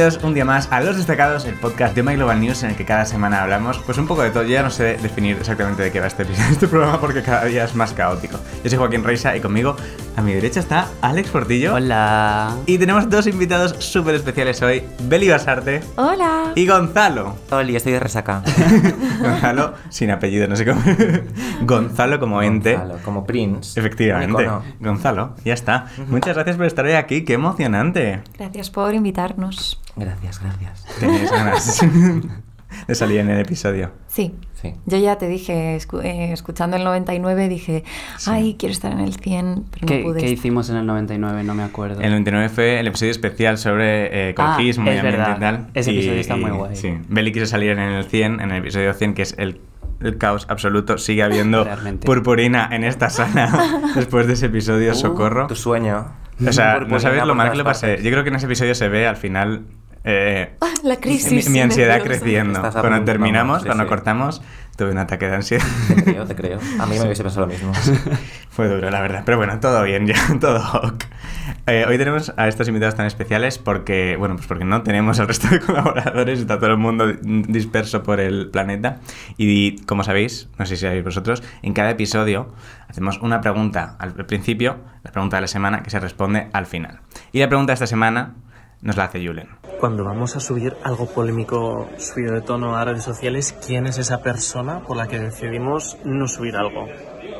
Bienvenidos un día más a Los Destacados, el podcast de My Global News en el que cada semana hablamos pues un poco de todo. Yo ya no sé definir exactamente de qué va este, este programa porque cada día es más caótico. Yo soy Joaquín Reisa y conmigo a mi derecha está Alex Portillo. Hola. Y tenemos dos invitados súper especiales hoy, Beli Basarte. Hola. Y Gonzalo. Hola, estoy de resaca. Gonzalo, sin apellido, no sé cómo. Gonzalo como ente. Gonzalo, como Prince. Efectivamente. Gonzalo, ya está. Muchas gracias por estar hoy aquí, qué emocionante. Gracias por invitarnos. Gracias, gracias. Tenéis ganas de salir en el episodio. Sí. Sí. Yo ya te dije, escu- eh, escuchando el 99, dije, ay, quiero estar en el 100, pero ¿Qué, no pude. qué hicimos en el 99? No me acuerdo. El 99 fue el episodio especial sobre eh, ecologismo Ah, y es ambiente verdad. y tal. Ese Y- episodio está muy y- guay. Sí. Beli quiso salir en el 100, en el episodio 100, que es el, el caos absoluto. Sigue habiendo Realmente. purpurina en esta sala después de ese episodio, Uh, socorro. Tu sueño. O sea, no sabes lo mal que lo pasé. partes. Yo creo que en ese episodio se ve al final eh, La crisis. mi, mi ansiedad nerviosa. creciendo. Cuando punto, terminamos, vamos, sí, cuando sí. cortamos, tuve un ataque de ansiedad. Te creo, te creo. A mí me hubiese pasado lo mismo. Fue duro, la verdad. Pero bueno, todo bien ya, todo ok. Eh, hoy tenemos a estos invitados tan especiales porque, bueno, pues porque no tenemos al resto de colaboradores, está todo el mundo disperso por el planeta. Y como sabéis, no sé si sabéis vosotros, en cada episodio hacemos una pregunta al principio, la pregunta de la semana, que se responde al final. Y la pregunta de esta semana nos la hace Julen. Cuando vamos a subir algo polémico subido de tono a redes sociales, ¿quién es esa persona por la que decidimos no subir algo?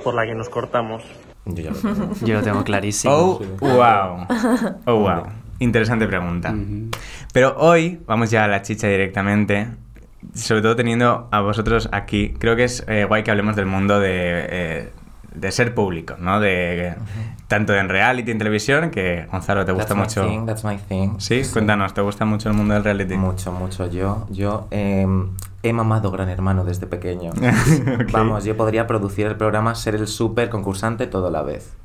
Por la que nos cortamos. Yo ya lo tengo. Yo lo tengo clarísimo. Oh, wow. Oh, wow. Interesante pregunta. Ujú. Pero hoy vamos ya a la chicha directamente. Sobre todo teniendo a vosotros aquí. Creo que es eh, guay que hablemos del mundo de, eh, de ser público, ¿no? De, Tanto en reality, en televisión, que Gonzalo, ¿te gusta That's my mucho? thing, that's my thing. Sí, cuéntanos, ¿te gusta mucho el mundo del reality? Mucho, mucho. Yo, yo eh, he mamado Gran Hermano desde pequeño. Vamos, yo podría producir el programa, ser el super concursante todo a la vez.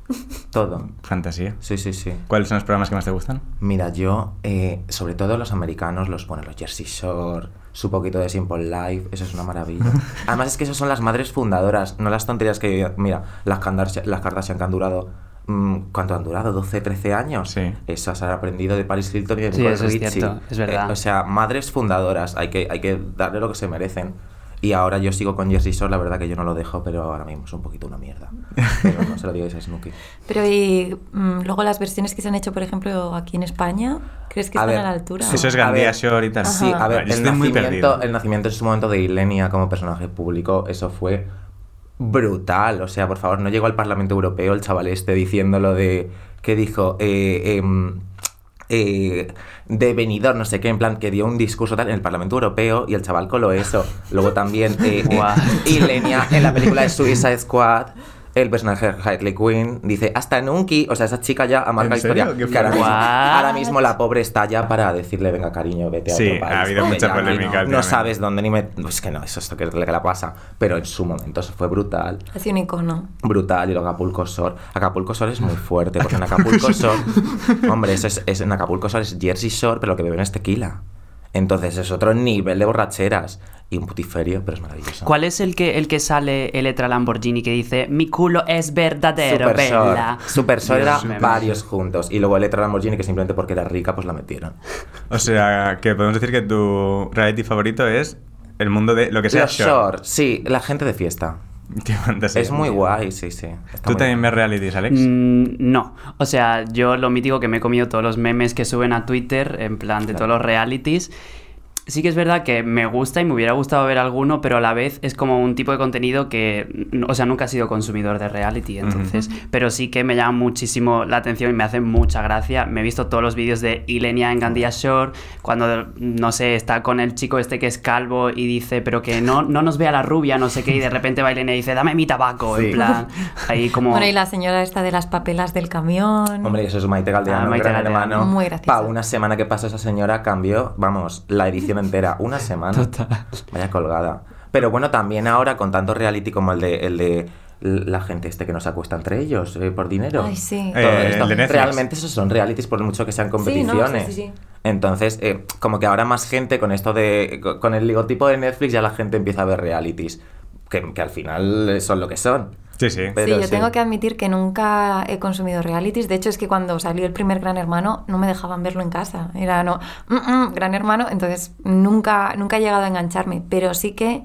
Todo. Fantasía. Sí, sí, sí. ¿Cuáles son los programas que más te gustan? Mira, yo, eh, sobre todo los americanos, los ponen los Jersey Shore, su poquito de Simple Life, eso es una maravilla. Además es que esas son las madres fundadoras, no las tonterías que, mira, las Kardashian, las Kardashian que han durado, mm, ¿cuánto han durado? ¿12, 13 años? Sí. Esas han aprendido de Paris Hilton y de Sí, Nicole eso es cierto, es verdad. Eh, o sea, madres fundadoras, hay que, hay que darle lo que se merecen. Y ahora yo sigo con Jersey Shore, la verdad que yo no lo dejo, pero ahora mismo es un poquito una mierda. Pero no se lo digáis a Snooki. Pero y mm, luego las versiones que se han hecho, por ejemplo, aquí en España, ¿crees que A están ver, a la altura? Eso es Gandía Shore y tal. Sí, a ver, el estoy muy perdido. nacimiento, el nacimiento en su momento de Ilenia como personaje público, eso fue brutal. O sea, por favor, no llegó al Parlamento Europeo el chaval este diciendo lo de. ¿Qué dijo? Eh, em, eh, de venidor, no sé qué, en plan, que dio un discurso tal en el Parlamento Europeo y el chaval coló eso. Luego también eh, eh, What? Ilenia en la película de Suicide Squad. El personaje de Harley Quinn dice hasta Nunki, o sea, esa chica ya amarga ¿En serio? historia. Que ahora, mismo, fuerte. ahora mismo la pobre está ya para decirle, venga cariño, vete a Sí, otro país. ha habido mucha polémica No, sabes dónde ni me... Es que no, eso es lo que, lo que la pasa. Pero en su momento eso fue brutal. Ha sido un icono. Brutal. Y luego Acapulco Shore. Acapulco Shore es muy fuerte, porque en Acapulco Shore... hombre, eso es, es- en Acapulco Shore es Jersey Shore, pero lo que beben es tequila. Entonces es otro nivel de borracheras. Y un putiferio, pero es maravilloso. ¿Cuál es el que, el que sale Electra Lamborghini que dice mi culo es verdadero, Super bella? Super era varios juntos. Y luego Electra Lamborghini, que simplemente porque era rica, pues la metieron. O sea, que podemos decir que tu reality favorito es el mundo de lo que sea Los Shore. Shore, sí, la gente de fiesta. Qué fantasía. Es muy guay, sí, sí. Está ¿Tú también ves realities, Alex? Mm, no, o sea, yo lo mítico que me he comido todos los memes que suben a Twitter, en plan de Claro. todos los realities. Sí que es verdad que me gusta y me hubiera gustado ver alguno, pero a la vez es como un tipo de contenido que, o sea, nunca he sido consumidor de reality, entonces, pero sí que me llama muchísimo la atención y me hace mucha gracia. Me he visto todos los vídeos de Ilenia en Gandia Shore, cuando, no sé, está con el chico este que es calvo y dice, pero que no, no nos vea la rubia, no sé qué, y de repente va Ilenia y dice, dame mi tabaco, Sí. en plan, ahí como... Bueno, y la señora esta de las papelas del camión. Hombre, eso es Maite Galdeano, Ah, Maite gran Galdeano. hermano. Muy graciosa. Pa, una semana que pasó esa señora cambió, vamos, la edición entera. Una semana. Vaya colgada. Pero bueno, también ahora con tanto reality como el de, el de la gente este que nos acuesta entre ellos eh, por dinero. Ay, sí. Todo Eh. Realmente esos son realities por mucho que sean Sí, no, sí, competiciones. sí, sí. Entonces, eh, como que ahora más gente con esto de. con el logotipo de Netflix ya la gente empieza a ver realities. Que, que al final son lo que son. Sí, sí. Pero sí, yo sí. tengo que admitir que nunca he consumido realities. De hecho, es que cuando salió el primer Gran Hermano no me dejaban verlo en casa. Era no, "Mm, mm, Gran Hermano. Entonces nunca, nunca he llegado a engancharme. Pero sí que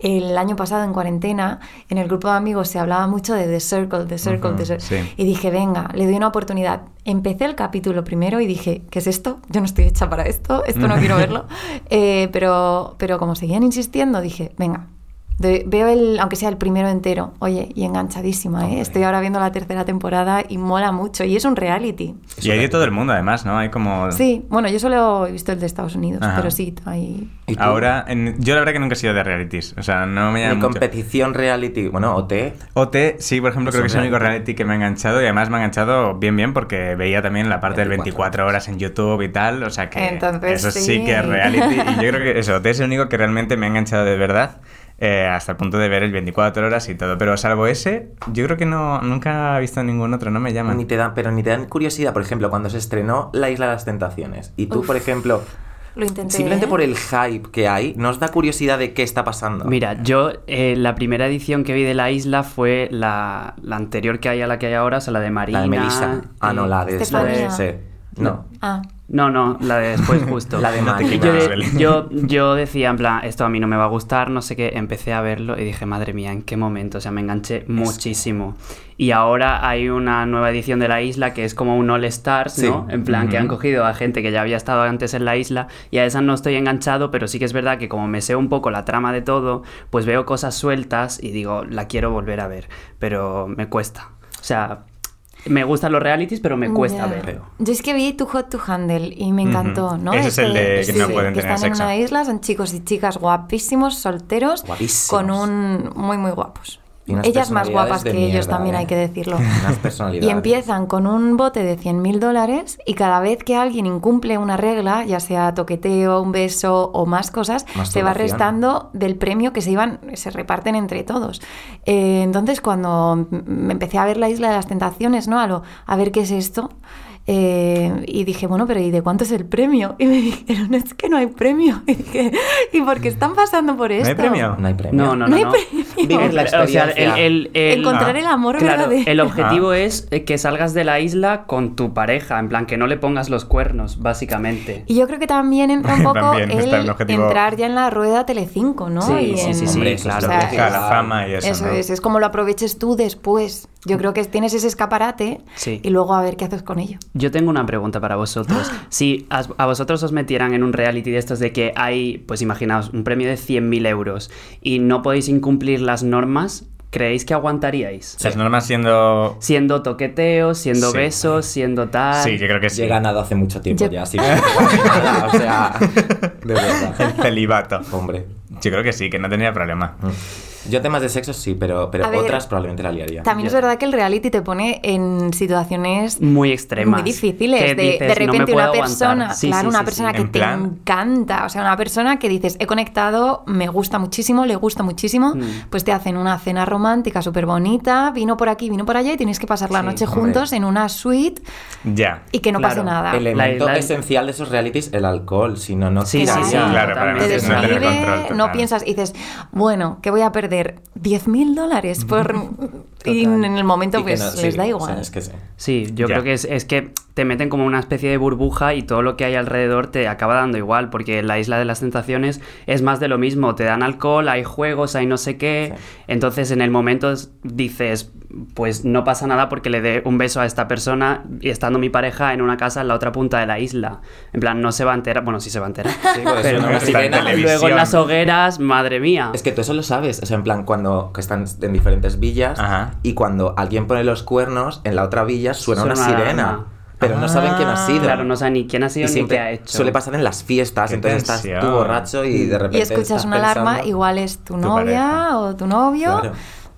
el año pasado en cuarentena, en el grupo de amigos se hablaba mucho de The Circle, The Circle, The Circle. sí. Y dije, venga, le doy una oportunidad. Empecé el capítulo primero y dije, ¿qué es esto? Yo no estoy hecha para esto, esto no quiero verlo. Eh, pero, pero como seguían insistiendo, dije, venga, de- veo el, aunque sea el primero entero, oye, y enganchadísima, ¿eh? Estoy ahora viendo la tercera temporada y mola mucho. Y es un reality. Y hay de todo el mundo, además, ¿no? Hay como... Sí, bueno, yo solo he visto el de Estados Unidos, Ajá. pero sí, hay... Ahora, en- yo la verdad que nunca he sido de realities. O sea, no me llama Mi mucho. competición reality, bueno, OT. OT, sí, por ejemplo, creo que es el único reality. que me ha enganchado y además me ha enganchado bien, bien porque veía también la parte del 24 24 horas en YouTube y tal, o sea que Entonces, eso sí. sí. que es reality y yo creo que eso, OT es el único que realmente me ha enganchado de verdad eh, hasta el punto de ver el 24 horas y todo, pero salvo ese, yo creo que no nunca he visto ningún otro, no me llaman. Ni te dan, pero ni te dan curiosidad, por ejemplo, cuando se estrenó La Isla de las Tentaciones. Y tú, Uf, por ejemplo, Lo intenté. simplemente ¿eh? por el hype que hay, ¿nos da curiosidad de qué está pasando? Mira, yo eh, la primera edición que vi de la isla fue la, la anterior que hay a la que hay ahora, o sea, la de Marina. la de Melissa. Ah, no, la de... Estefanía. sí. No. Ah, No, no, la de después justo. La de No te yo, yo, yo decía, en plan, esto a mí no me va a gustar, no sé qué. Empecé a verlo y dije, madre mía, ¿en qué momento? O sea, me enganché muchísimo. Y ahora hay una nueva edición de la isla que es como un All Stars, Sí. ¿no? En plan, que han cogido a gente que ya había estado antes en la isla y a esa no estoy enganchado, pero sí que es verdad que como me sé un poco la trama de todo, pues veo cosas sueltas y digo, la quiero volver a ver, pero me cuesta. O sea, me gustan los realities, pero me cuesta ya. verlo. Yo es que vi Too Hot to Handle y me encantó, ¿no? Ese es el de que no pueden que tener están en sexo. una isla, son chicos y chicas guapísimos, solteros, Guapísimos. con un... muy, muy guapos. Ellas más guapas que ellos también, ¿eh? hay que decirlo. Unas personalidades. Y empiezan con un bote de 100 mil dólares y cada vez que alguien incumple una regla, ya sea toqueteo, un beso o más cosas, se va restando del premio que se iban, se reparten entre todos. Eh, entonces cuando me empecé a ver la Isla de las Tentaciones, ¿no? A, lo- a ver qué es esto. Eh, y dije, bueno, pero ¿y de cuánto es el premio? Y me dijeron, es que no hay premio. Y dije, ¿y por qué están pasando por esto? hay premio? No hay premio. No, no, No no. hay no. premio. Vivir la O sea, el, experiencia. el- el- Encontrar el amor Claro, verdadero. el objetivo es eh, que salgas de la isla con tu pareja, en plan que no le pongas los cuernos, básicamente. Y yo creo que también entra un poco También está el el objetivo- entrar ya en la rueda Telecinco, ¿no? Sí, Y sí, en- sí, sí, Hombre, eso claro. es O sea, la fama y eso, Eso ¿no? es, es como lo aproveches tú después. Yo creo que tienes ese escaparate Sí. y luego a ver qué haces con ello. Yo tengo una pregunta para vosotros. Si a, a vosotros os metieran en un reality de estos de que hay, pues imaginaos, un premio de 100.000 euros y no podéis incumplir las normas, ¿creéis que aguantaríais? Las normas siendo... Siendo toqueteos, siendo Sí. besos, siendo tal... Sí, yo creo que sí. He ganado hace mucho tiempo Yo- ya, nada, o sea, de verdad. El celibato. Hombre. Yo creo que sí, que no tendría problema. Yo temas de sexo sí, pero, pero ver, otras probablemente la liaría. También Ya. es verdad que el reality te pone en situaciones Muy extremas. muy difíciles. De, dices, de "No repente puedo una aguantar". persona, Sí, claro, sí, una sí, persona sí. que En te plan- encanta, o sea, una persona que dices, he conectado, me gusta muchísimo, le gusta muchísimo, Mm. pues te hacen una cena romántica súper bonita, vino por aquí, vino por allá y tienes que pasar la Sí, noche hombre. juntos en una suite Ya. y que no Claro. pase nada. Elemento La- la- esencial de esos realities, el alcohol, si no, no Sí, sí, Claro, para no control no total. piensas y dices, bueno, que voy a perder 10 mil dólares por... y en el momento pues no- les sí, da o igual. sea, es que sí. Sí, yo Ya. creo que es, es que te meten como una especie de burbuja y todo lo que hay alrededor te acaba dando igual, porque la isla de las tentaciones es más de lo mismo, te dan alcohol, hay juegos, hay no sé qué, Sí. entonces en el momento es- dices, pues no pasa nada porque le dé un beso a esta persona y estando mi pareja en una casa en la otra punta de la isla. En plan, no se va a enterar, bueno, sí se va a enterar. Sí, Pero no, en luego en las hogueras, madre mía. Es que tú eso lo sabes, o sea, en plan, cuando que están en diferentes villas Ajá. y cuando alguien pone los cuernos, en la otra villa suena, Suena una sirena. Pero no saben quién ha Ah. sido. Claro, no sabe ni quién ha sido y ni siempre qué ha hecho. suele pasar en las fiestas, Qué entonces estás tú borracho y de repente Y escuchas estás una alarma, igual es tu, Tu novia pareja. o tu novio Claro.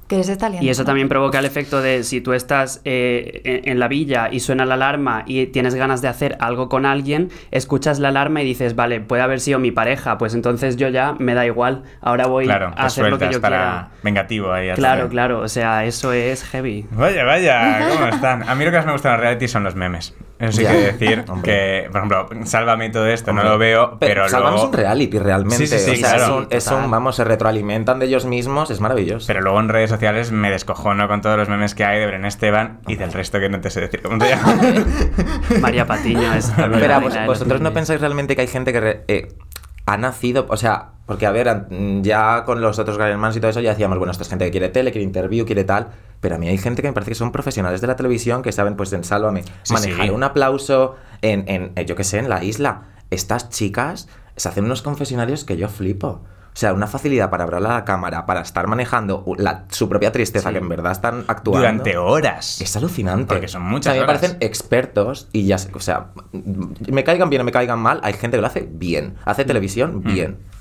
Que se está liando. Y eso también provoca el efecto de si tú estás eh, en, en la villa y suena la alarma y tienes ganas de hacer algo con alguien, escuchas la alarma y dices, vale, puede haber sido mi pareja, pues entonces yo ya me da igual, ahora voy Claro, a te hacer lo que yo para quiera. vengativo ahí. a Claro, claro, o sea, eso es heavy. Vaya, vaya, ¿cómo están? A mí lo que más me gusta de los reality son los memes. Eso sí Ya. que decir Hombre. que, por ejemplo, Sálvame y todo esto, no lo veo, pero, Sálvame luego... es un reality realmente. Sí, sí, sí, o sea, claro. es un, es un- Total. vamos, se retroalimentan de ellos mismos, es maravilloso. Pero luego en redes sociales me descojono con todos los memes que hay de Belén Esteban y del resto que no te sé decir cómo se llama. María Patiño es Pero vosotros no pensáis realmente que hay gente que re- eh, ha nacido, o sea, porque a ver, ya con los otros Gran Hermanos y todo eso ya decíamos, bueno, esto es gente que quiere tele, quiere interview, quiere tal, pero a mí hay gente que me parece que son profesionales de la televisión que saben, pues en Sálvame, Sí, manejar sí. un aplauso en, en, eh, yo qué sé, en la isla. Estas chicas se hacen unos confesionarios que yo flipo. O sea, una facilidad para hablar a la cámara, para estar manejando la- su propia tristeza, Sí. que en verdad están actuando. Durante horas. Es alucinante. Porque son muchas O sea, a mí me horas. parecen expertos y ya sé, o sea, me caigan bien o me caigan mal, hay gente que lo hace bien. Hace televisión bien. Yo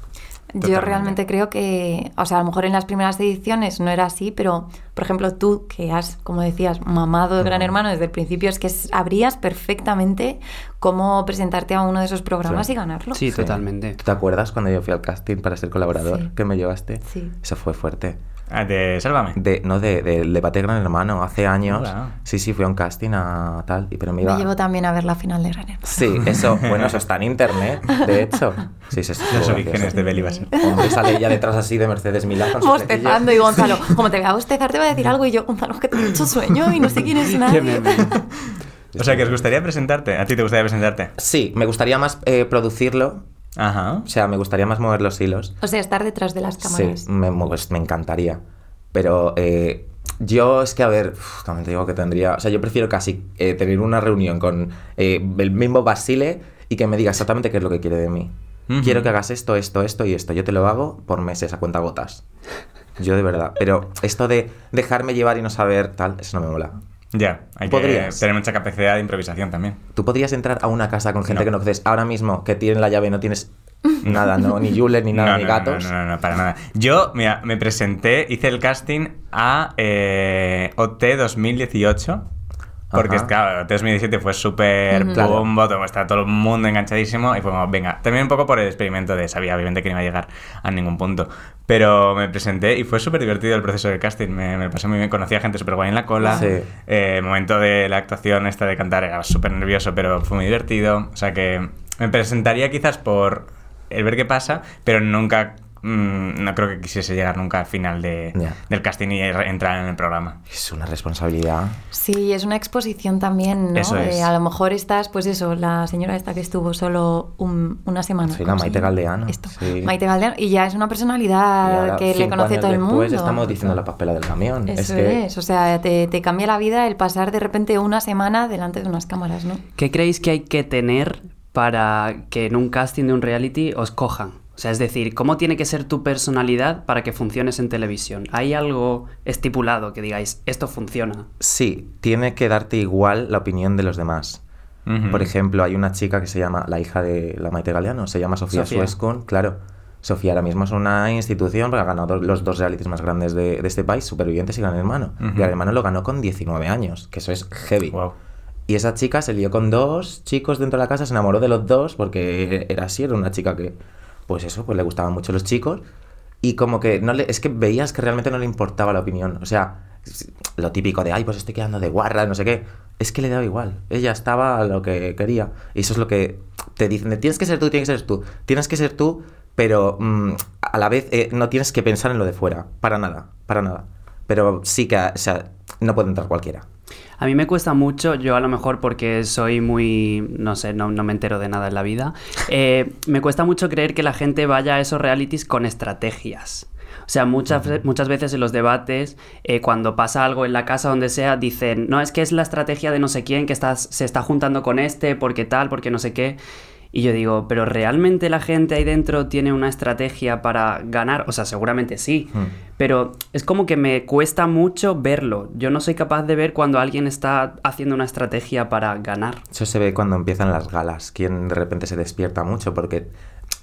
Totalmente. realmente creo que, o sea, a lo mejor en las primeras ediciones no era así, pero, por ejemplo, tú que has, como decías, mamado de Gran Hermano desde el principio, es que sabrías perfectamente cómo presentarte a uno de esos programas Sí. y ganarlo. Sí, Sí. totalmente. ¿Tú te acuerdas cuando yo fui al casting para ser colaborador Sí. que me llevaste? Sí. Eso fue fuerte. Ah, de Sálvame. De, no, de, del debate Gran Hermano, hace años. Hola. Sí, sí, fui a un casting a tal, y pero me llevo también a ver la final de Gran Hermano. Sí, eso, bueno, eso está en internet, de hecho. Sí, sí, sí. Los orígenes de Beli va a ser. Hombre, sale ella detrás así de Mercedes Milán Bostezando y Gonzalo, como te vea bostezar te va a decir algo y yo, Gonzalo, que tengo mucho sueño y no sé quién es nadie. O sea, que os gustaría presentarte. ¿A ti te gustaría presentarte? Sí, me gustaría más eh, producirlo, Ajá. o sea, me gustaría más mover los hilos. O sea, estar detrás de las cámaras. Sí, me, pues, me encantaría. Pero eh, yo es que, a ver, uf, también te digo que tendría. O sea, yo prefiero casi eh, tener una reunión con eh, el mismo Basile y que me diga exactamente qué es lo que quiere de mí. Ujú. Quiero que hagas esto, esto, esto y esto. Yo te lo hago por meses a cuenta gotas. Yo de verdad. Pero esto de dejarme llevar y no saber tal, eso no me mola. Ya, hay que Podrías. tener mucha capacidad de improvisación también. Tú podrías entrar a una casa con gente No. que no conoces ahora mismo, que tienen la llave y no tienes nada, ¿no? Ni Jules, ni nada, No, ni no, gatos. No, no, no, para nada. Yo, mira, me presenté, hice el casting a eh, OT 2018. Porque, Ajá. claro, OT 2017 fue súper. Claro. bombo, todo- estaba todo el mundo enganchadísimo y fue como, venga, también un poco por el experimento de, sabía obviamente que no iba a llegar a ningún punto, pero me presenté y fue súper divertido el proceso del casting, me, me pasó muy bien, conocí a gente súper guay en la cola, Sí. Eh, el momento de la actuación esta de cantar era súper nervioso, pero fue muy divertido, o sea que me presentaría quizás por el ver qué pasa, pero nunca, mm, no creo que quisiese llegar nunca al final de, del casting y entrar en el programa. Es una responsabilidad. Sí, es una exposición también, ¿no? Eso es. Eh, a lo mejor estás, pues eso, la señora esta que estuvo solo un- una semana. Sí, la ¿cómo se Maite? Galdeano, Esto. sí. Maite Galdeano. Y ya es una personalidad ahora, que le conoce años todo el mundo. después estamos diciendo la papela del camión. Eso es es, que o sea, te, te cambia la vida el pasar de repente una semana delante de unas cámaras, ¿no? ¿Qué creéis que hay que tener para que en un casting de un reality os cojan? O sea, es decir, ¿cómo tiene que ser tu personalidad para que funciones en televisión? ¿Hay algo estipulado que digáis, esto funciona? sí, tiene que darte igual la opinión de los demás. Por ejemplo, hay una chica que se llama, la hija de la Maite Galeano, se llama Sofía, Sofía. Suescun, claro. Sofía ahora mismo es una institución porque ha ganado los dos realities más grandes de, de este país, Supervivientes y Gran Hermano. Ujú. Gran Hermano lo ganó con 19 años, que eso es heavy. Wow. Y esa chica se lió con dos chicos dentro de la casa, se enamoró de los dos porque era así, era una chica que, pues eso, pues le gustaban mucho los chicos. Y como que no le, es que veías que realmente no le importaba la opinión. O sea, lo típico de, ay, pues estoy quedando de guarra, no sé qué. Es que le daba igual. Ella estaba a lo que quería. Y eso es lo que te dicen, tienes que ser tú, tienes que ser tú. Tienes que ser tú, pero mm, a la vez eh, no tienes que pensar en lo de fuera. Para nada, para nada. Pero sí que, o sea, no puede entrar cualquiera. A mí me cuesta mucho, yo a lo mejor porque soy muy, no sé, no, no me entero de nada en la vida, eh, me cuesta mucho creer que la gente vaya a esos realities con estrategias. O sea, muchas, muchas veces en los debates, eh, cuando pasa algo en la casa, donde sea, dicen, no, es que es la estrategia de no sé quién que estás, se está juntando con este, porque tal, porque no sé qué. Y yo digo, pero ¿realmente la gente ahí dentro tiene una estrategia para ganar? O sea, seguramente sí. Hmm. Pero es como que me cuesta mucho verlo. Yo no soy capaz de ver cuando alguien está haciendo una estrategia para ganar. Eso se ve cuando empiezan las galas, quien de repente se despierta mucho, porque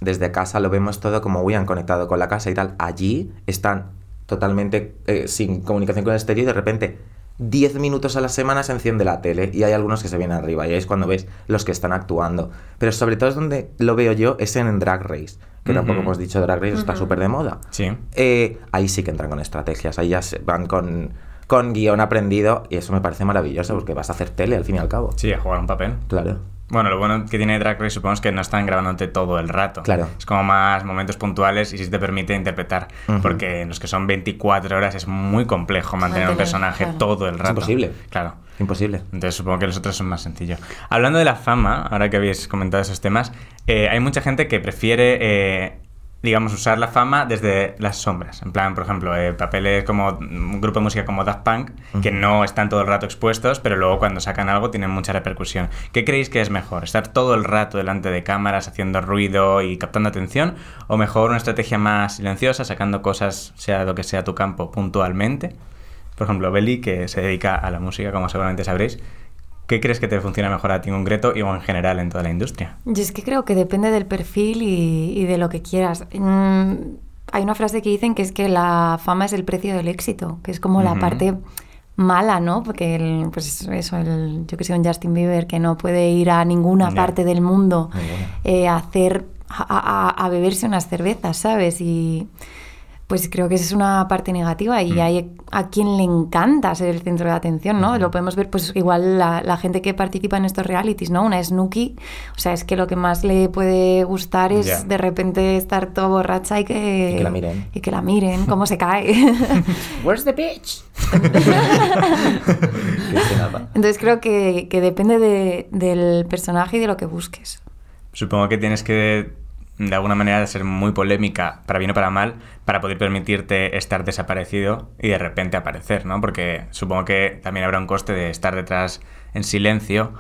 desde casa lo vemos todo como muy han conectado con la casa y tal. Allí están totalmente eh, sin comunicación con el exterior y de repente 10 minutos a la semana se enciende la tele y hay algunos que se vienen arriba y ahí es cuando ves los que están actuando. Pero sobre todo es donde lo veo yo, es en Drag Race, que tampoco hemos dicho Drag Race, está súper de moda. Sí. Eh, ahí sí que entran con estrategias, ahí ya se van con, con guion aprendido y eso me parece maravilloso porque vas a hacer tele al fin y al cabo. Sí, a jugar un papel. Claro. Bueno, lo bueno que tiene Drag Race supongo es que no están grabándote todo el rato. Claro. Es como más momentos puntuales y sí te permite interpretar. Porque en los que son 24 horas es muy complejo mantener un personaje claro. todo el rato. imposible. Claro. Imposible. Entonces supongo que los otros son más sencillos. Hablando de la fama, ahora que habéis comentado esos temas, eh, hay mucha gente que prefiere, eh, digamos, usar la fama desde las sombras. En plan, por ejemplo, eh, papeles como un grupo de música como Daft Punk, que no están todo el rato expuestos, pero luego cuando sacan algo tienen mucha repercusión. ¿Qué creéis que es mejor? ¿Estar todo el rato delante de cámaras haciendo ruido y captando atención? ¿O mejor una estrategia más silenciosa, sacando cosas, sea lo que sea tu campo, puntualmente? Por ejemplo, Beli, que se dedica a la música, como seguramente sabréis, ¿qué crees que te funciona mejor a ti en concreto y o en general en toda la industria? Yo es que creo que depende del perfil y, y de lo que quieras. Mm, hay una frase que dicen que es que la fama es el precio del éxito, que es como la parte mala, ¿no? Porque el, pues eso, el, yo que sé, un Justin Bieber que no puede ir a ninguna parte del mundo eh, a hacer, a, a- a beberse unas cervezas, ¿sabes? Y pues creo que esa es una parte negativa y Mm. hay a quien le encanta ser el centro de atención, ¿no? Lo podemos ver, pues igual la, la gente que participa en estos realities, ¿no? Una Snooki, o sea, es que lo que más le puede gustar es de repente estar todo borracha y que... Y que la miren. Y que la miren, cómo se cae. Where's the bitch? Entonces creo que, que depende de- del personaje y de lo que busques. Supongo que tienes que, de alguna manera, ser muy polémica, para bien o para mal, para poder permitirte estar desaparecido y de repente aparecer, ¿no? Porque supongo que también habrá un coste de estar detrás en silencio.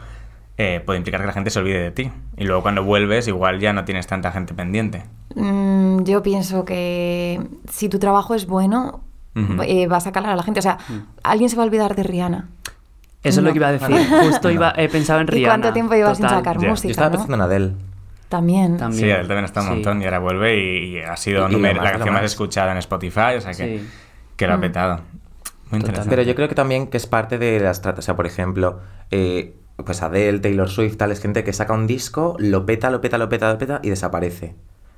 eh, puede implicar que la gente se olvide de ti. Y luego cuando vuelves, igual ya no tienes tanta gente pendiente. Mm, yo pienso que si tu trabajo es bueno, eh, vas a calar a la gente. O sea, alguien se va a olvidar de Rihanna. Eso es lo que iba a decir. Justo iba, he pensado en ¿Y Rihanna. cuánto tiempo llevas sin sacar música? Yo estaba ¿no? pensando en Adele. También. También. Sí, él también está un Sí. montón y ahora vuelve y, y ha sido Y- y lo número- más la canción más más. escuchada en Spotify, o sea que, Sí. que lo ha Mm. petado. Muy interesante. Pero yo creo que también que es parte de la estrategia. O sea, por ejemplo, eh, pues Adele, Taylor Swift, tal, es gente que saca un disco, lo peta, lo peta, lo peta, lo peta y desaparece.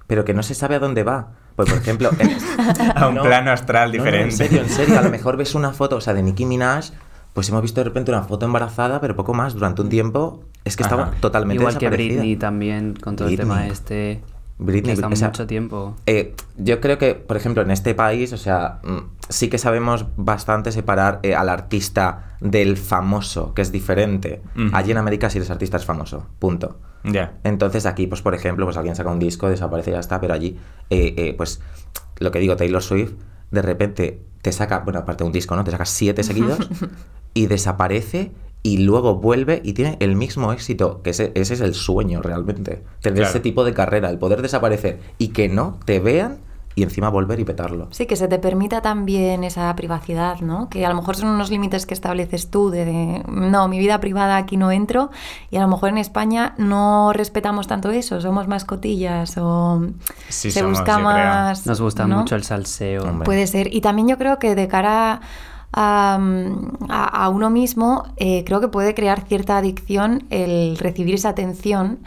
Pero que no se sabe a dónde va. Pues, por ejemplo... en- A un No, plano astral no, no, diferente. en serio, en serio. A lo mejor ves una foto, o sea, de Nicki Minaj, pues hemos visto de repente una foto embarazada, pero poco más. Durante un tiempo es que estaba totalmente Igual que. Britney también, con todo el tema este. Britney, que está o sea, mucho tiempo. Eh, yo creo que, por ejemplo, en este país, o sea, mm, sí que sabemos bastante separar eh, al artista del famoso, que es diferente. Allí en América si eres artista es famoso, punto. Ya. Entonces aquí, pues por ejemplo, pues alguien saca un disco, desaparece y ya está, pero allí, eh, pues lo que digo, Taylor Swift, de repente te saca, bueno, aparte de un disco, ¿no? Te saca siete seguidos y desaparece y luego vuelve y tiene el mismo éxito, que ese, ese es el sueño realmente. Tener Claro. ese tipo de carrera, el poder desaparecer y que no te vean y encima volver y petarlo. Sí, que se te permita también esa privacidad, ¿no? Que a lo mejor son unos límites que estableces tú de, de, no, mi vida privada aquí no entro y a lo mejor en España no respetamos tanto eso, somos más cotillas o Sí, se somos, busca creo. más... Nos gusta ¿no? mucho el salseo. Hombre. Puede ser. Y también yo creo que de cara a, a- a uno mismo, eh, creo que puede crear cierta adicción el recibir esa atención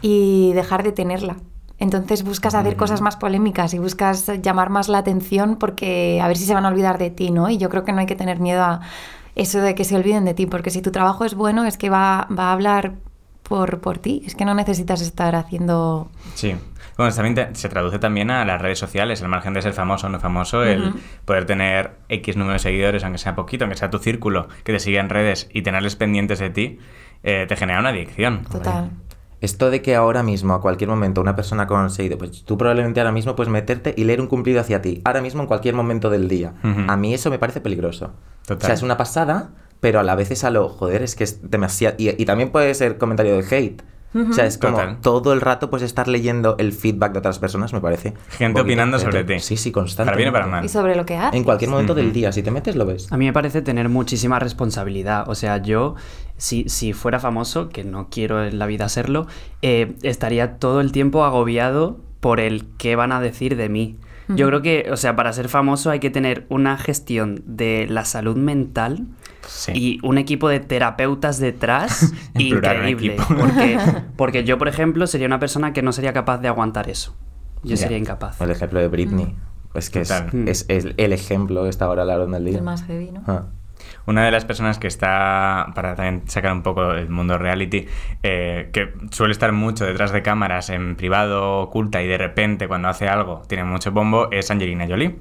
y dejar de tenerla. Entonces buscas hacer cosas más polémicas y buscas llamar más la atención porque a ver si se van a olvidar de ti, ¿no? Y yo creo que no hay que tener miedo a eso de que se olviden de ti, porque si tu trabajo es bueno es que va, va a hablar por, por ti, es que no necesitas estar haciendo... Sí. Bueno, también te- se traduce también a las redes sociales, al margen de ser famoso o no famoso, el poder tener X número de seguidores, aunque sea poquito, aunque sea tu círculo, que te siga en redes y tenerles pendientes de ti, eh, te genera una adicción. Total. Esto de que ahora mismo, a cualquier momento, una persona con seguido, pues tú probablemente ahora mismo puedes meterte y leer un cumplido hacia ti, ahora mismo en cualquier momento del día. A mí eso me parece peligroso. Total. O sea, es una pasada, pero a la vez es a lo, joder, es que es demasiado... Y, y también puede ser comentario de hate. O sea, es como Total. todo el rato pues estar leyendo el feedback de otras personas, me parece. Gente opinando sobre ti. Sí, sí, constante. Para bien o para mal. Y sobre lo que haces. En cualquier momento del día, si te metes, lo ves. A mí me parece tener muchísima responsabilidad. O sea, yo, si, si fuera famoso, que no quiero en la vida serlo, eh, estaría todo el tiempo agobiado por el qué van a decir de mí. Yo creo que, o sea, para ser famoso hay que tener una gestión de la salud mental Sí. y un equipo de terapeutas detrás increíble. Porque, porque yo, por ejemplo, sería una persona que no sería capaz de aguantar eso. Yo sería incapaz. El ejemplo de Britney. Es que es, es- es el ejemplo que está ahora a la orden del día. El más heavy, ¿no? Ah. Una de las personas que está, para también sacar un poco el mundo reality, eh, que suele estar mucho detrás de cámaras en privado, oculta, y de repente cuando hace algo tiene mucho bombo, es Angelina Jolie.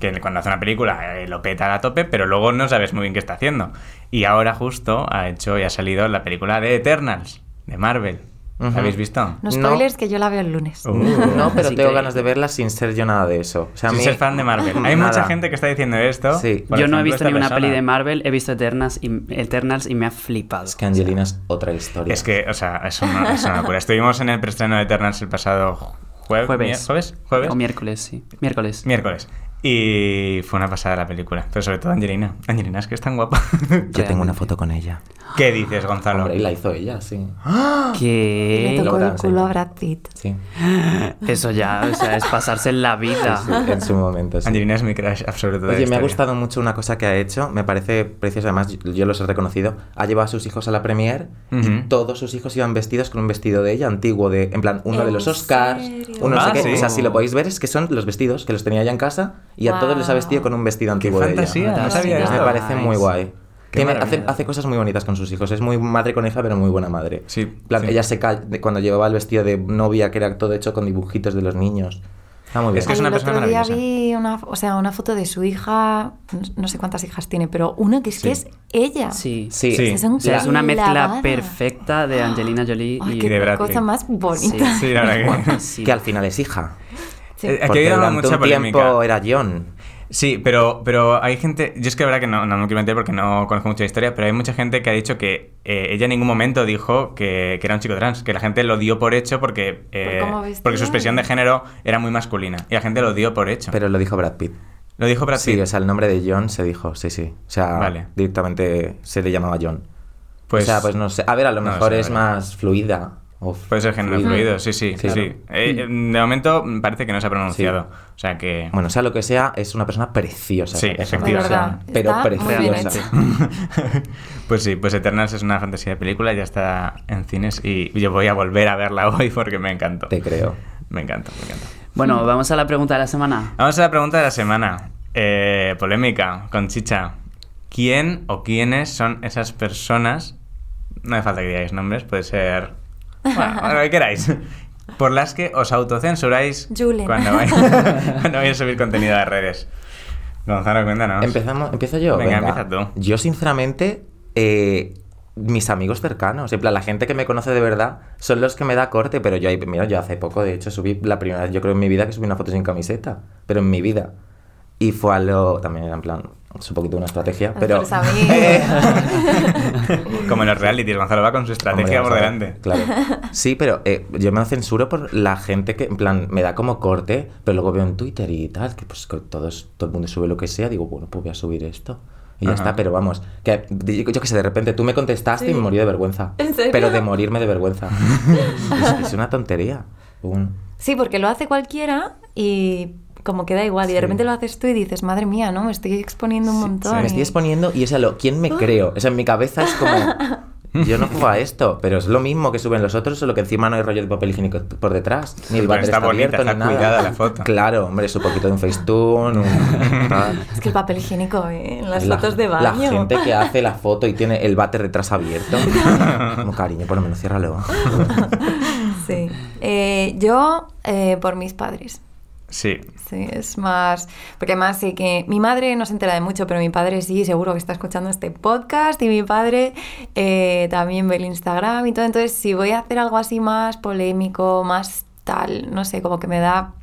Que cuando hace una película eh, lo peta a la tope, pero luego no sabes muy bien qué está haciendo. Y ahora justo ha hecho y ha salido la película de Eternals, de Marvel. ¿La Ujú. habéis visto? No No. spoilers, que yo la veo el lunes. Uh. No, pero tengo que- ganas de verla sin ser yo nada de eso. O sea, Sin mí- ser fan de Marvel. Hay mucha gente que está diciendo esto. Sí. Yo no he visto esta ni una persona. peli de Marvel, he visto Eternals y, Eternals y me ha flipado. Es que Angelina es otra historia. Es que, o sea, es una, es una locura. Estuvimos en el preestreno de Eternals el pasado jue- Jueves. mier- ¿Jueves? ¿Jueves? O miércoles, sí. Miércoles. Miércoles. Y fue una pasada la película. Pero sobre todo Angelina. Angelina es que es tan guapa. Yo tengo una foto con ella. ¿Qué dices, Gonzalo? Hombre, y la hizo ella, sí. Y ¿Qué? le tocó Logra, el culo sí. a Brad Pitt. Sí. Eso ya, o sea, es pasarse en la vida. Sí, en su momento, sí. Angelina es mi crush absoluto de Oye, me ha gustado mucho una cosa que ha hecho, me parece preciosa, además yo, los he reconocido. Ha llevado a sus hijos a la premier y Ujú. todos sus hijos iban vestidos con un vestido de ella antiguo, de en plan uno de ¿En los Oscars, serio? uno no Ah, sé qué. sí. O sea, si lo podéis ver es que son los vestidos que los tenía ella en casa y a todos les ha vestido con un vestido ¡Qué antiguo de fantasía! ella. No sabía Me esto. parece muy guay. Qué Tiene- hace, hace cosas muy bonitas con sus hijos. Es muy madre coneja, pero muy buena madre. Sí, plan, sí. Ella se de- cuando llevaba el vestido de novia, que era todo hecho con dibujitos de los niños. Está muy bien. Es que es una el persona otro día vi una, o sea, una foto de su hija, no sé cuántas hijas tiene, pero una que es que Sí. es ella. Sí. Sí. Sí. Es, O sea, es una mezcla perfecta de Angelina Jolie Ay, y qué de Brad cosa Pitt. más bonita. Sí. Sí, la verdad que... Que al final es hija. Sí. Eh, Aquí ha mucha un polémica. tiempo era John. Sí, pero, pero hay gente, yo es que la verdad que no, no me quiero meter porque no conozco mucha historia, pero hay mucha gente que ha dicho que eh, ella en ningún momento dijo que, que era un chico trans, que la gente lo dio por hecho porque, eh, porque su expresión de género era muy masculina y la gente lo dio por hecho. Pero lo dijo Brad Pitt. lo dijo Brad Sí, Pitt. o sea, el nombre de John se dijo, sí, sí. O sea, Vale. directamente se le llamaba John. Pues- o sea, pues no sé. A ver, a lo no mejor sé, es la más fluida. Puede ser género fluido. fluido, sí, sí, sí. Claro. sí. Eh, de momento parece que no se ha pronunciado. O sea que... Bueno, sea lo que sea, es una persona preciosa. Sí, efectivamente. Pero preciosa. pues sí, pues Eternals es una fantasía de película, ya está en cines y yo voy a volver a verla hoy porque me encantó. Te creo. Me encanta, me encanta. Bueno, vamos a la pregunta de la semana. Vamos a la pregunta de la semana. Eh, polémica, con chicha. ¿Quién o quiénes son esas personas? No hace falta que digáis nombres, puede ser. Bueno, lo que queráis. Por las que os autocensuráis Julen. cuando vais, cuando vais a subir contenido a redes. Gonzalo, cuéntanos. Empezamos, empiezo yo. Venga, empieza tú. Yo, sinceramente, eh, mis amigos cercanos, en plan, la gente que me conoce de verdad, son los que me da corte, pero yo, ahí- mira, yo hace poco, de hecho, subí la primera vez, yo creo en mi vida que subí una foto sin camiseta, pero en mi vida. Y fue algo, también era en plan, es un poquito una estrategia, pero... Como en los realities, Gonzalo va con su estrategia Hombre, por delante. Claro. Sí, pero eh, yo me censuro por la gente que, en plan, me da como corte, pero luego veo en Twitter y tal, que pues que todos, todo el mundo sube lo que sea, digo, bueno, pues voy a subir esto. Y ya Ajá. está, pero vamos, que yo, que sé, de repente tú me contestaste y me morí de vergüenza. ¿En serio? Pero de morirme de vergüenza. es, es una tontería. Sí, porque lo hace cualquiera y como que da igual. Y de Sí. repente lo haces tú y dices, madre mía, ¿no? Me estoy exponiendo un montón. me y- estoy exponiendo y es a lo, ¿quién me creo? O sea, en mi cabeza es como, yo no juego a esto, pero es lo mismo que suben los otros, solo que encima no hay rollo de papel higiénico por detrás, ni el váter está está, bonita, abierto, está ni nada. cuidada la foto. Claro, hombre, es un poquito de un Facetune, un... Es que el papel higiénico ¿eh? en las La- fotos de baño. La gente que hace la foto y tiene el váter detrás abierto. Como cariño, por lo menos ciérralo. Sí. Eh, yo, eh, por mis padres. Sí. Sí, es más. Porque además sé que mi madre no se entera de mucho, pero mi padre sí, seguro que está escuchando este podcast. Y mi padre eh, también ve el Instagram y todo. Entonces, si voy a hacer algo así más polémico, más tal, no sé, como que me da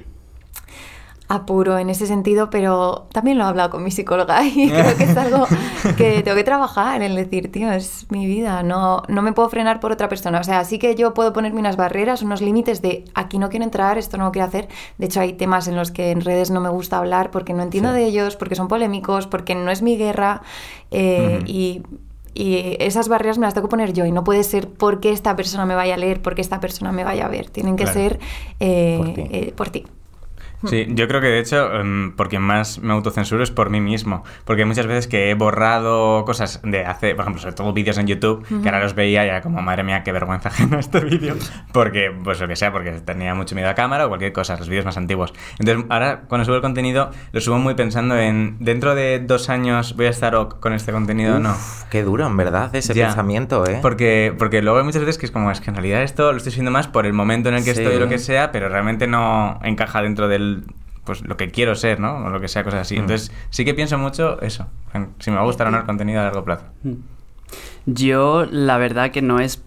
apuro en ese sentido, pero también lo he hablado con mi psicóloga y creo que es algo que tengo que trabajar en decir, tío, es mi vida, no, no me puedo frenar por otra persona. O sea, sí que yo puedo ponerme unas barreras, unos límites de aquí no quiero entrar, esto no lo quiero hacer. De hecho, hay temas en los que en redes no me gusta hablar porque no entiendo Sí. de ellos, porque son polémicos, porque no es mi guerra eh, y... Y esas barreras me las tengo que poner yo y no puede ser porque esta persona me vaya a leer, porque esta persona me vaya a ver. Tienen que Claro. ser eh, Por ti. eh, por ti. Sí, yo creo que de hecho, em, por quien más me autocensuro es por mí mismo. Porque muchas veces que he borrado cosas de hace, por ejemplo, sobre todo vídeos en YouTube, que ahora los veía y era como, madre mía, qué vergüenza ajena este vídeo. Porque, pues lo que sea, porque tenía mucho miedo a cámara o cualquier cosa, los vídeos más antiguos. Entonces, ahora cuando subo el contenido, lo subo muy pensando en, dentro de dos años voy a estar con este contenido o no. Qué duro, en verdad, ese Ya. pensamiento, ¿eh? Porque, porque luego hay muchas veces que es como, es que en realidad esto lo estoy haciendo más por el momento en el que Sí. estoy o lo que sea, pero realmente no encaja dentro del, pues lo que quiero ser, ¿no? O lo que sea, cosas así. Mm. Entonces sí que pienso mucho eso, en si me va a gustar o no el contenido a largo plazo. Yo, la verdad que no es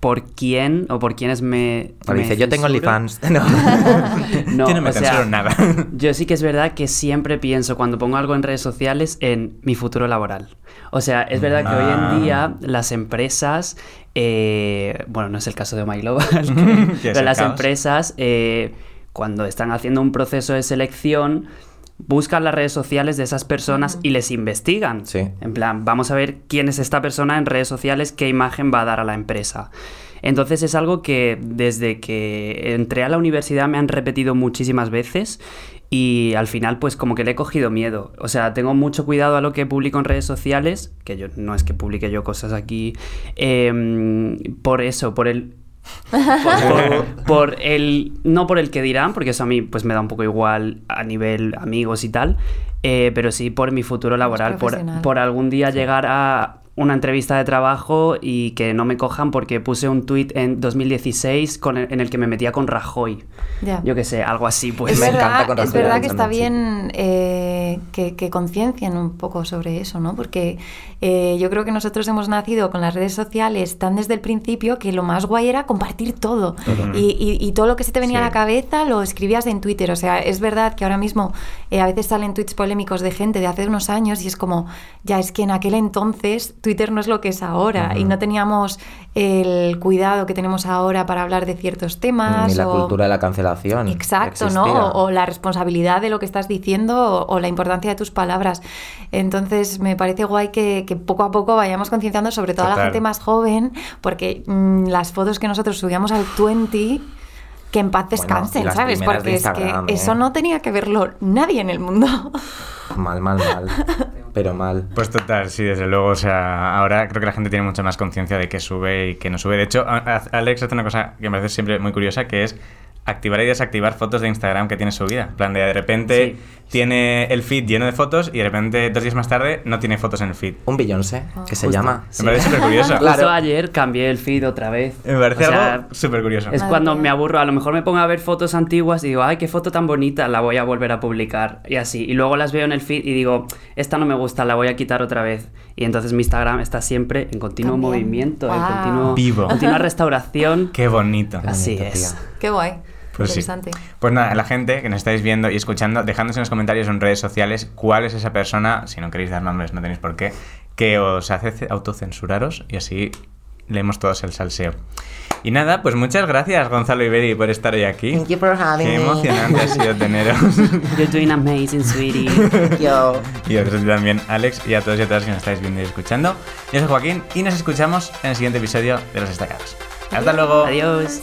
por quién o por quienes me. Me dice, yo tengo. OnlyFans. No. No, Yo no me o sea, nada. Yo sí que es verdad que siempre pienso cuando pongo algo en redes sociales en mi futuro laboral. O sea, es verdad que hoy Ah. en día las empresas, eh, bueno, no es el caso de My Global, pero las caos. empresas eh, cuando están haciendo un proceso de selección buscan las redes sociales de esas personas y les investigan. Sí. En plan, vamos a ver quién es esta persona en redes sociales, qué imagen va a dar a la empresa. Entonces es algo que desde que entré a la universidad me han repetido muchísimas veces y al final pues como que le he cogido miedo. O sea, tengo mucho cuidado a lo que publico en redes sociales, que yo no es que publique yo cosas aquí, em, por eso, por el... por, por- por el no por el que dirán porque eso a mí pues me da un poco igual a nivel amigos y tal eh, pero sí por mi futuro laboral por, por algún día llegar a una entrevista de trabajo y que no me cojan porque puse un tuit en 2016 con el- en el que me metía con Rajoy. Yo qué sé algo así pues. Es me verdad, encanta con es Rafael verdad que está bien eh, que, que conciencien un poco sobre eso, ¿no? Porque eh, yo creo que nosotros hemos nacido con las redes sociales tan desde el principio que lo más guay era compartir todo. Y, y- y todo lo que se te venía Sí. a la cabeza lo escribías en Twitter. O sea, es verdad que ahora mismo eh, a veces salen tweets polémicos de gente de hace unos años y es como, ya es que en aquel entonces Twitter no es lo que es ahora y no teníamos el cuidado que tenemos ahora para hablar de ciertos temas. Ni la o- cultura de la cancelación. Exacto, ¿no? existía. O, o la responsabilidad de lo que estás diciendo o, o la importancia de tus palabras. Entonces, me parece guay que, que poco a poco vayamos concienciando, sobre todo a la gente más joven, porque mm, las fotos que nosotros subíamos al 20, que en paz descansen, ¿sabes? Porque es que ¿eh? eso no tenía que verlo nadie en el mundo. Mal, mal, mal. Pero mal. Pues total, sí, desde luego. O sea, ahora creo que la gente tiene mucha más conciencia de qué sube y qué no sube. De hecho, Alex hace una cosa que me parece siempre muy curiosa, que es activar y desactivar fotos de Instagram que tiene subida. En plan, de, de repente Sí. Tiene el feed lleno de fotos y de repente, dos días más tarde, no tiene fotos en el feed. Un Beyoncé, que se Justo. llama. Me parece súper curioso. Justo Claro. ayer cambié el feed otra vez Me parece O sea, algo súper curioso. Es Madre cuando mía. me aburro, a lo mejor me pongo a ver fotos antiguas y digo, ay, qué foto tan bonita, la voy a volver a publicar y así. Y luego las veo en el feed y digo, esta no me gusta, la voy a quitar otra vez. Y entonces mi Instagram está siempre en continuo También. movimiento, en Guau. continuo, Vivo. continua restauración. Qué bonito. Así bonito, es. tía. Qué guay. Pues sí. Interesante. Pues nada, la gente que nos estáis viendo y escuchando, dejadnos en los comentarios en redes sociales cuál es esa persona, si no queréis dar nombres, no tenéis por qué, que os hace ce- autocensuraros y así leemos todos el salseo. Y nada, pues muchas gracias Gonzalo Iberi por estar hoy aquí. Thank you for having Qué me. emocionante ha sido teneros. You're doing amazing, sweetie. Yo. y a ti también, Alex, y a todos y a todas que nos estáis viendo y escuchando. Yo soy Joaquín y nos escuchamos en el siguiente episodio de Los Destacados. Hasta luego. Adiós.